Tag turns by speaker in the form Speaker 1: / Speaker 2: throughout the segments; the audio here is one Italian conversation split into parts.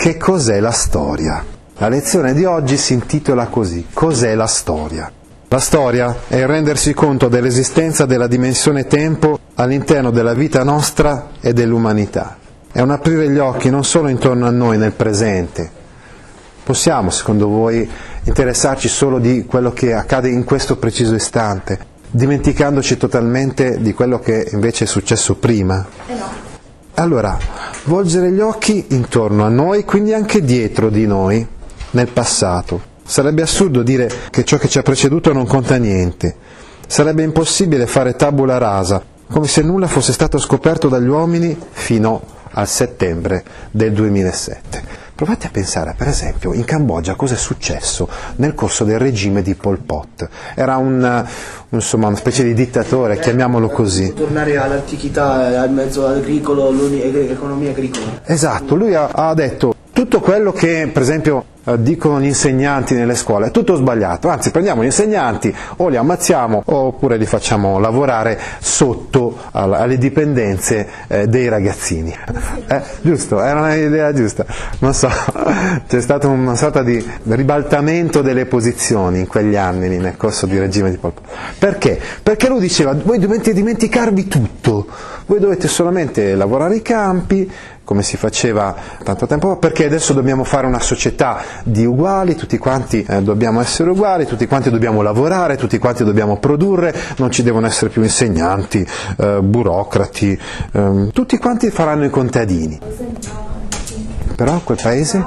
Speaker 1: Che cos'è la storia? La lezione di oggi si intitola così, Cos'è la storia? La storia è il rendersi conto dell'esistenza della dimensione tempo all'interno della vita nostra e dell'umanità. È un aprire gli occhi non solo intorno a noi nel presente. Possiamo, secondo voi, interessarci solo di quello che accade in questo preciso istante, dimenticandoci totalmente di quello che invece è successo prima?
Speaker 2: Eh no.
Speaker 1: Allora, volgere gli occhi intorno a noi, quindi anche dietro di noi, nel passato. Sarebbe assurdo dire che ciò che ci ha preceduto non conta niente. Sarebbe impossibile fare tabula rasa, come se nulla fosse stato scoperto dagli uomini fino al settembre del 2007. Provate a pensare, per esempio, in Cambogia cosa è successo nel corso del regime di Pol Pot. Era un, insomma, una specie di dittatore, chiamiamolo così.
Speaker 2: Tornare all'antichità, al mezzo agricolo, l'economia agricola.
Speaker 1: Esatto, lui ha, ha detto tutto quello che, per esempio, eh, dicono gli insegnanti nelle scuole, è tutto sbagliato, anzi prendiamo gli insegnanti o li ammazziamo oppure li facciamo lavorare sotto alle dipendenze eh, dei ragazzini. Eh, giusto, era un'idea giusta, non so, c'è stato una sorta di ribaltamento delle posizioni in quegli anni nel corso di regime di Pol Pot. Perché? Perché lui diceva voi dovete dimenticarvi tutto, voi dovete solamente lavorare i campi, come si faceva tanto tempo fa, perché adesso dobbiamo fare una società di uguali, tutti quanti eh, dobbiamo essere uguali, tutti quanti dobbiamo lavorare, tutti quanti dobbiamo produrre, non ci devono essere più insegnanti, eh, burocrati, ehm, tutti quanti faranno i contadini. Però quel paese?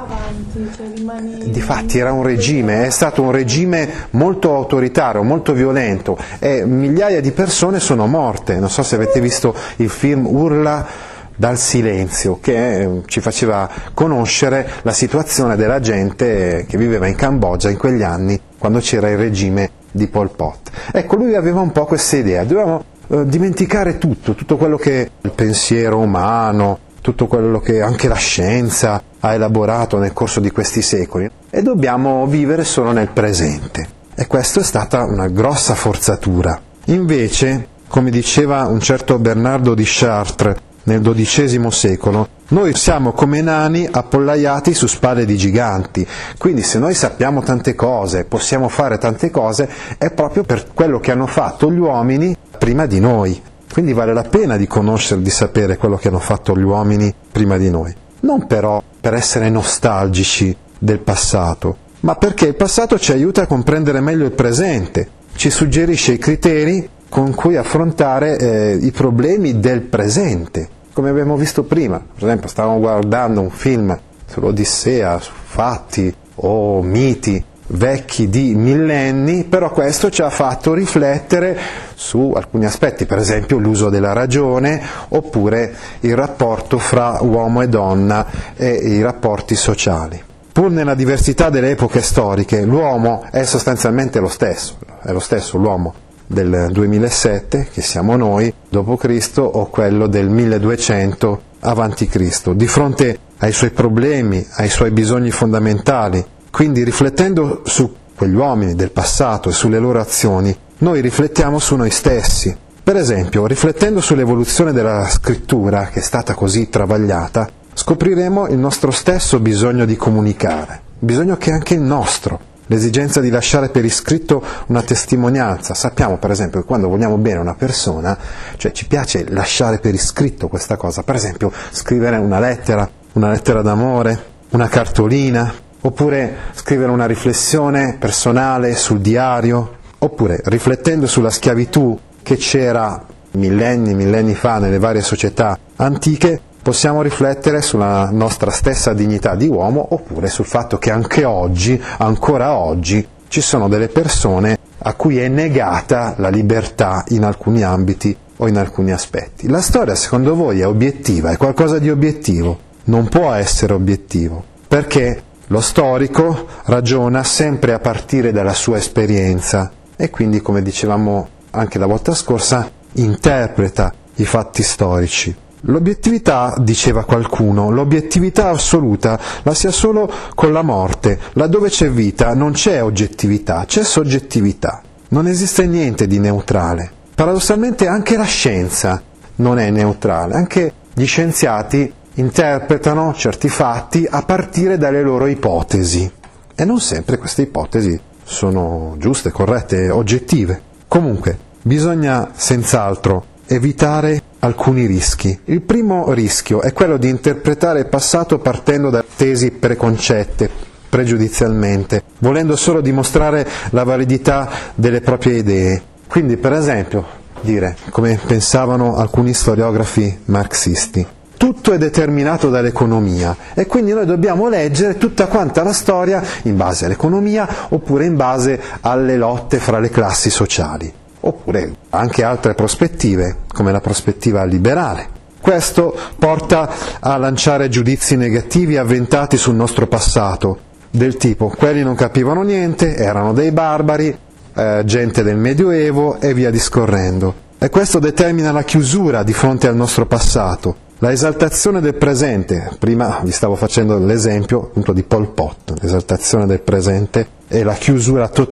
Speaker 1: Difatti era un regime, è stato un regime molto autoritario, molto violento e migliaia di persone sono morte. Non so se avete visto il film Urla dal silenzio che eh, ci faceva conoscere la situazione della gente che viveva in Cambogia in quegli anni quando c'era il regime di Pol Pot. Ecco, lui aveva un po' questa idea, dovevamo eh, dimenticare tutto, tutto quello che il pensiero umano, tutto quello che anche la scienza ha elaborato nel corso di questi secoli e dobbiamo vivere solo nel presente. E questa è stata una grossa forzatura. Invece, come diceva un certo Bernardo di Chartres, nel XII secolo, noi siamo come nani appollaiati su spalle di giganti, quindi se noi sappiamo tante cose, possiamo fare tante cose, è proprio per quello che hanno fatto gli uomini prima di noi. Quindi vale la pena di conoscere, di sapere quello che hanno fatto gli uomini prima di noi. Non però per essere nostalgici del passato, ma perché il passato ci aiuta a comprendere meglio il presente, ci suggerisce i criteri con cui affrontare eh, i problemi del presente come abbiamo visto prima, per esempio stavamo guardando un film sull'Odissea, su fatti o miti vecchi di millenni, però questo ci ha fatto riflettere su alcuni aspetti, per esempio l'uso della ragione oppure il rapporto fra uomo e donna e i rapporti sociali. Pur nella diversità delle epoche storiche, l'uomo è sostanzialmente lo stesso, è lo stesso l'uomo del 2007, che siamo noi, d.C., o quello del 1200 a.C., di fronte ai suoi problemi, ai suoi bisogni fondamentali. Quindi riflettendo su quegli uomini del passato e sulle loro azioni, noi riflettiamo su noi stessi. Per esempio, riflettendo sull'evoluzione della scrittura, che è stata così travagliata, scopriremo il nostro stesso bisogno di comunicare, bisogno che è anche il nostro, l'esigenza di lasciare per iscritto una testimonianza. Sappiamo per esempio che quando vogliamo bene una persona, cioè ci piace lasciare per iscritto questa cosa, per esempio scrivere una lettera una lettera d'amore, una cartolina, oppure scrivere una riflessione personale sul diario, oppure riflettendo sulla schiavitù che c'era millenni, millenni fa nelle varie società antiche, possiamo riflettere sulla nostra stessa dignità di uomo oppure sul fatto che anche oggi, ancora oggi, ci sono delle persone a cui è negata la libertà in alcuni ambiti o in alcuni aspetti. La storia secondo voi è obiettiva, è qualcosa di obiettivo? Non può essere obiettivo, perché lo storico ragiona sempre a partire dalla sua esperienza e quindi, come dicevamo anche la volta scorsa, interpreta i fatti storici. L'obiettività, diceva qualcuno, l'obiettività assoluta la sia solo con la morte. Laddove c'è vita non c'è oggettività, c'è soggettività. Non esiste niente di neutrale. Paradossalmente anche la scienza non è neutrale, anche gli scienziati interpretano certi fatti a partire dalle loro ipotesi e non sempre queste ipotesi sono giuste, corrette, oggettive. Comunque, bisogna senz'altro evitare alcuni rischi. Il primo rischio è quello di interpretare il passato partendo da tesi preconcette, pregiudizialmente, volendo solo dimostrare la validità delle proprie idee. Quindi, per esempio, dire, come pensavano alcuni storiografi marxisti, tutto è determinato dall'economia e quindi noi dobbiamo leggere tutta quanta la storia in base all'economia oppure in base alle lotte fra le classi sociali oppure anche altre prospettive, come la prospettiva liberale. Questo porta a lanciare giudizi negativi avventati sul nostro passato, del tipo quelli non capivano niente, erano dei barbari, eh, gente del Medioevo e via discorrendo. E questo determina la chiusura di fronte al nostro passato, la esaltazione del presente, prima vi stavo facendo l'esempio appunto di Pol Pot, l'esaltazione del presente e la chiusura totale.